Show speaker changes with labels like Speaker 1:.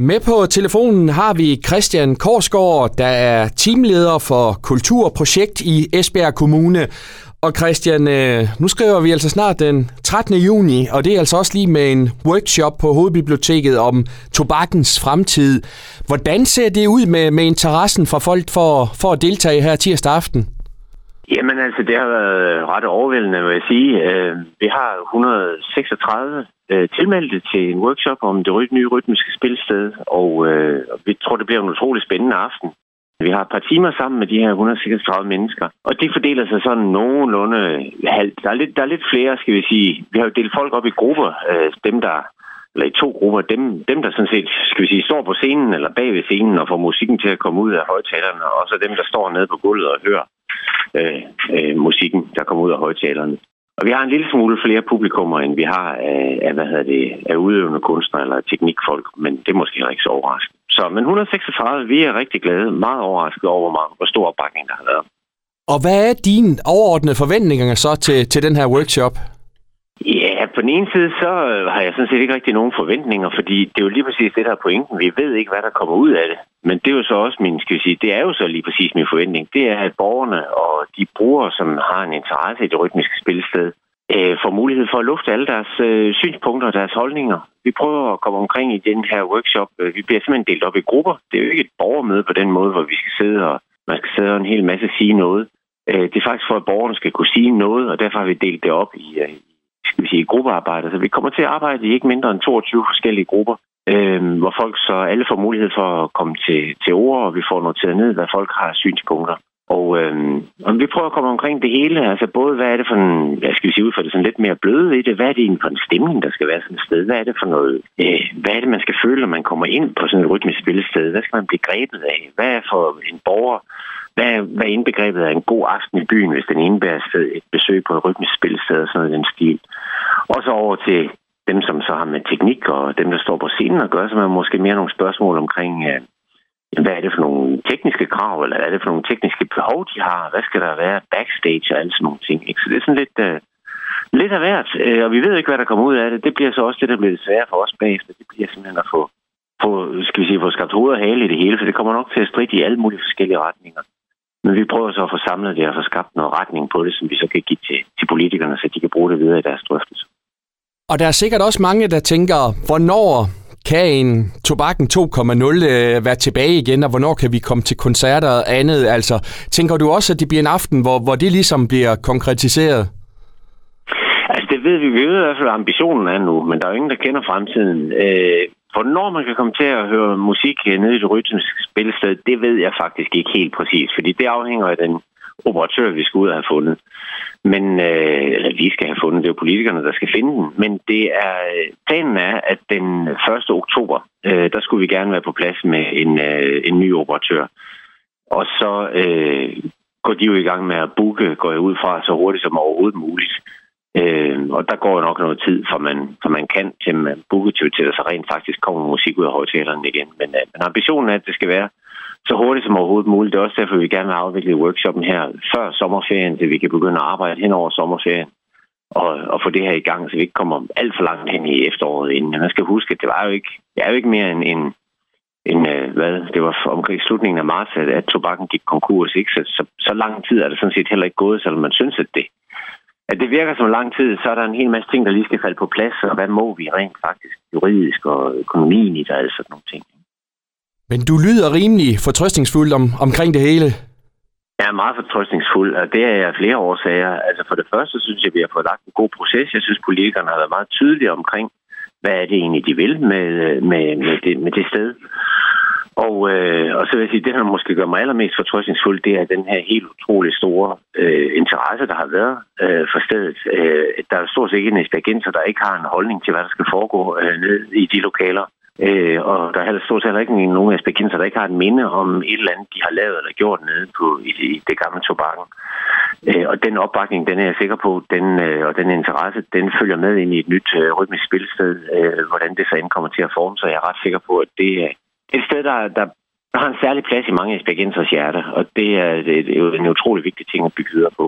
Speaker 1: Med på telefonen har vi Christian Korsgaard, der er teamleder for Kulturprojekt i Esbjerg Kommune. Og Christian, øh, nu skriver vi altså snart den 13. juni, og det er altså også lige med en workshop på Hovedbiblioteket om tobakkens fremtid. Hvordan ser det ud med, med interessen fra folk for, for at deltage her tirsdag aften?
Speaker 2: Jamen altså, det har været ret overvældende, vil jeg sige. Øh, vi har 136 øh, tilmeldte til en workshop om det nye rytmiske spilsted, øh, og vi tror, det bliver en utrolig spændende aften. Vi har et par timer sammen med de her 136 mennesker, og det fordeler sig sådan nogenlunde halvt. Der er lidt, der er lidt flere, skal vi sige. Vi har jo delt folk op i grupper. Dem, der eller i to grupper, dem, dem der sådan set, skal vi sige, står på scenen eller bag ved scenen og får musikken til at komme ud af højtalerne, og så dem, der står nede på gulvet og hører øh, øh, musikken, der kommer ud af højtalerne. Og vi har en lille smule flere publikummer, end vi har af, af, hvad hedder det, af udøvende kunstnere eller teknikfolk, men det er måske ikke så overraskende. Så, men 136, vi er rigtig glade, meget overrasket over, hvor, hvor stor opbakning der har været.
Speaker 1: Og hvad er dine overordnede forventninger så til, til den her workshop?
Speaker 2: På den ene side, så øh, har jeg sådan set ikke rigtig nogen forventninger, fordi det er jo lige præcis det, der er pointen. Vi ved ikke, hvad der kommer ud af det. Men det er jo så også min, skal vi sige, det er jo så lige præcis min forventning. Det er, at borgerne og de brugere, som har en interesse i det rytmiske spilsted, øh, får mulighed for at lufte alle deres øh, synspunkter og deres holdninger. Vi prøver at komme omkring i den her workshop. Øh, vi bliver simpelthen delt op i grupper. Det er jo ikke et borgermøde på den måde, hvor vi skal sidde og man skal sidde og en hel masse sige noget. Øh, det er faktisk for, at borgerne skal kunne sige noget, og derfor har vi delt det op i, skal vi sige, gruppearbejde. Så vi kommer til at arbejde i ikke mindre end 22 forskellige grupper, øh, hvor folk så alle får mulighed for at komme til, til ord, og vi får noteret ned, hvad folk har synspunkter. Og, øh, og vi prøver at komme omkring det hele, altså både hvad er det for en, hvad skal vi sige, ud for det sådan lidt mere bløde i det, hvad er det egentlig for en stemning, der skal være sådan et sted, hvad er det for noget, øh, hvad er det, man skal føle, når man kommer ind på sådan et rytmisk spillested, hvad skal man blive grebet af, hvad er for en borger, hvad, hvad indbegrebet af en god aften i byen, hvis den indebærer et besøg på et rytmisk spilsted og sådan noget den stil. Og så over til dem, som så har med teknik og dem, der står på scenen og gør, så man måske mere nogle spørgsmål omkring, øh, hvad er det for nogle tekniske krav, eller hvad er det for nogle tekniske behov, de har? Hvad skal der være backstage og alle sådan nogle ting? Ikke? Så det er sådan lidt, uh, lidt af hvert, øh, og vi ved ikke, hvad der kommer ud af det. Det bliver så også det, der bliver svært for os bagefter. Det bliver simpelthen at få, få, skal vi sige, få skabt hoved og hale i det hele, for det kommer nok til at stride i alle mulige forskellige retninger. Men vi prøver så at få samlet det og få skabt noget retning på det, som vi så kan give til, til politikerne, så de kan bruge det videre i deres drøftelse.
Speaker 1: Og der er sikkert også mange, der tænker, hvornår kan en Tobakken 2.0 øh, være tilbage igen, og hvornår kan vi komme til koncerter og andet? Altså, tænker du også, at det bliver en aften, hvor, hvor det ligesom bliver konkretiseret?
Speaker 2: Altså, det ved vi. Vi ved i hvert fald, at ambitionen er nu, men der er jo ingen, der kender fremtiden. Øh, hvornår man kan komme til at høre musik øh, nede i det rytmiske spilsted, det ved jeg faktisk ikke helt præcis, fordi det afhænger af den operatør, vi skal ud og have fundet. Men, øh, eller vi skal have fundet, det er jo politikerne, der skal finde den. Men det er, øh, planen er, at den 1. oktober, øh, der skulle vi gerne være på plads med en, øh, en ny operatør. Og så øh, går de jo i gang med at booke, går jeg ud fra, så hurtigt som overhovedet muligt. Øh, og der går jo nok noget tid, for man, for man kan til man booke til, til så rent faktisk kommer musik ud af højtalerne igen. Men, øh, men ambitionen er, at det skal være så hurtigt som overhovedet muligt. Det er også derfor, vi gerne vil afvikle workshoppen her før sommerferien, så vi kan begynde at arbejde hen over sommerferien og, og få det her i gang, så vi ikke kommer alt for langt hen i efteråret inden. Man skal huske, at det var jo ikke, det er jo ikke mere end en, en øh, hvad, det var omkring slutningen af marts, at, at tobakken gik konkurs, ikke? Så, så, så lang tid er det sådan set heller ikke gået, selvom man synes, at det, det virker som lang tid, så er der en hel masse ting, der lige skal falde på plads, og hvad må vi rent faktisk juridisk og økonomien i det, altså sådan nogle ting.
Speaker 1: Men du lyder rimelig fortrøstningsfuld om, omkring det hele.
Speaker 2: Jeg er meget fortrøstningsfuld, og det er jeg flere årsager. Altså for det første synes jeg, vi har fået lagt en god proces. Jeg synes, politikerne har været meget tydelige omkring, hvad er det egentlig, de vil med, med, med, det, med det sted. Og, øh, og så vil jeg sige, det, der måske gør mig allermest fortrøstningsfuld, det er den her helt utrolig store øh, interesse, der har været øh, for stedet. Øh, der er stort set ikke en esbjergenser, der ikke har en holdning til, hvad der skal foregå øh, ned i de lokaler. Øh, og der er heller stort set ikke nogen af der ikke har et minde om et eller andet, de har lavet eller gjort nede på, i, det, i det gamle tobakken. Øh, og den opbakning, den er jeg sikker på, den, øh, og den interesse, den følger med ind i et nyt øh, rytmisk spilsted. Øh, hvordan det så end kommer til at forme sig, jeg er ret sikker på, at det, et sted, der, der, har en særlig plads i mange aspergensers hjerte, og det er, det er jo en utrolig vigtig ting at bygge videre på.